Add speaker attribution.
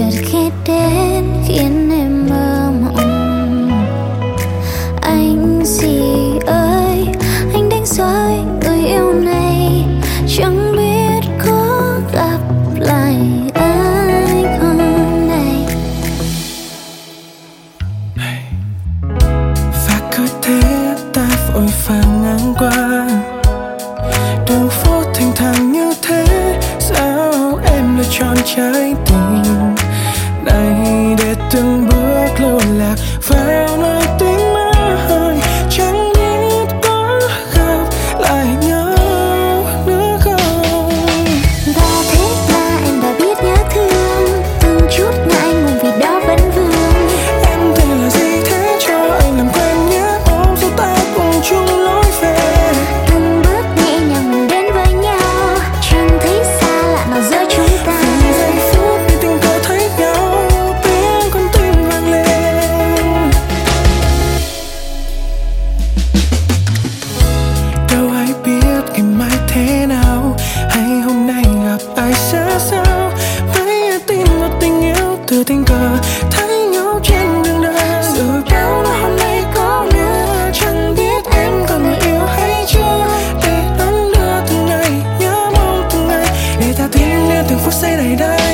Speaker 1: chợt khi đến khiến em mơ mộng. Anh gì ơi, anh đánh rơi người yêu này. Chẳng biết có gặp lại ai hôm nay.
Speaker 2: và cứ thế ta vội vàng ngang qua. Đường phố thanh thang như thế, sao em lại chọn trái tim? Này để từng bước lưu lạc vào nơi say they die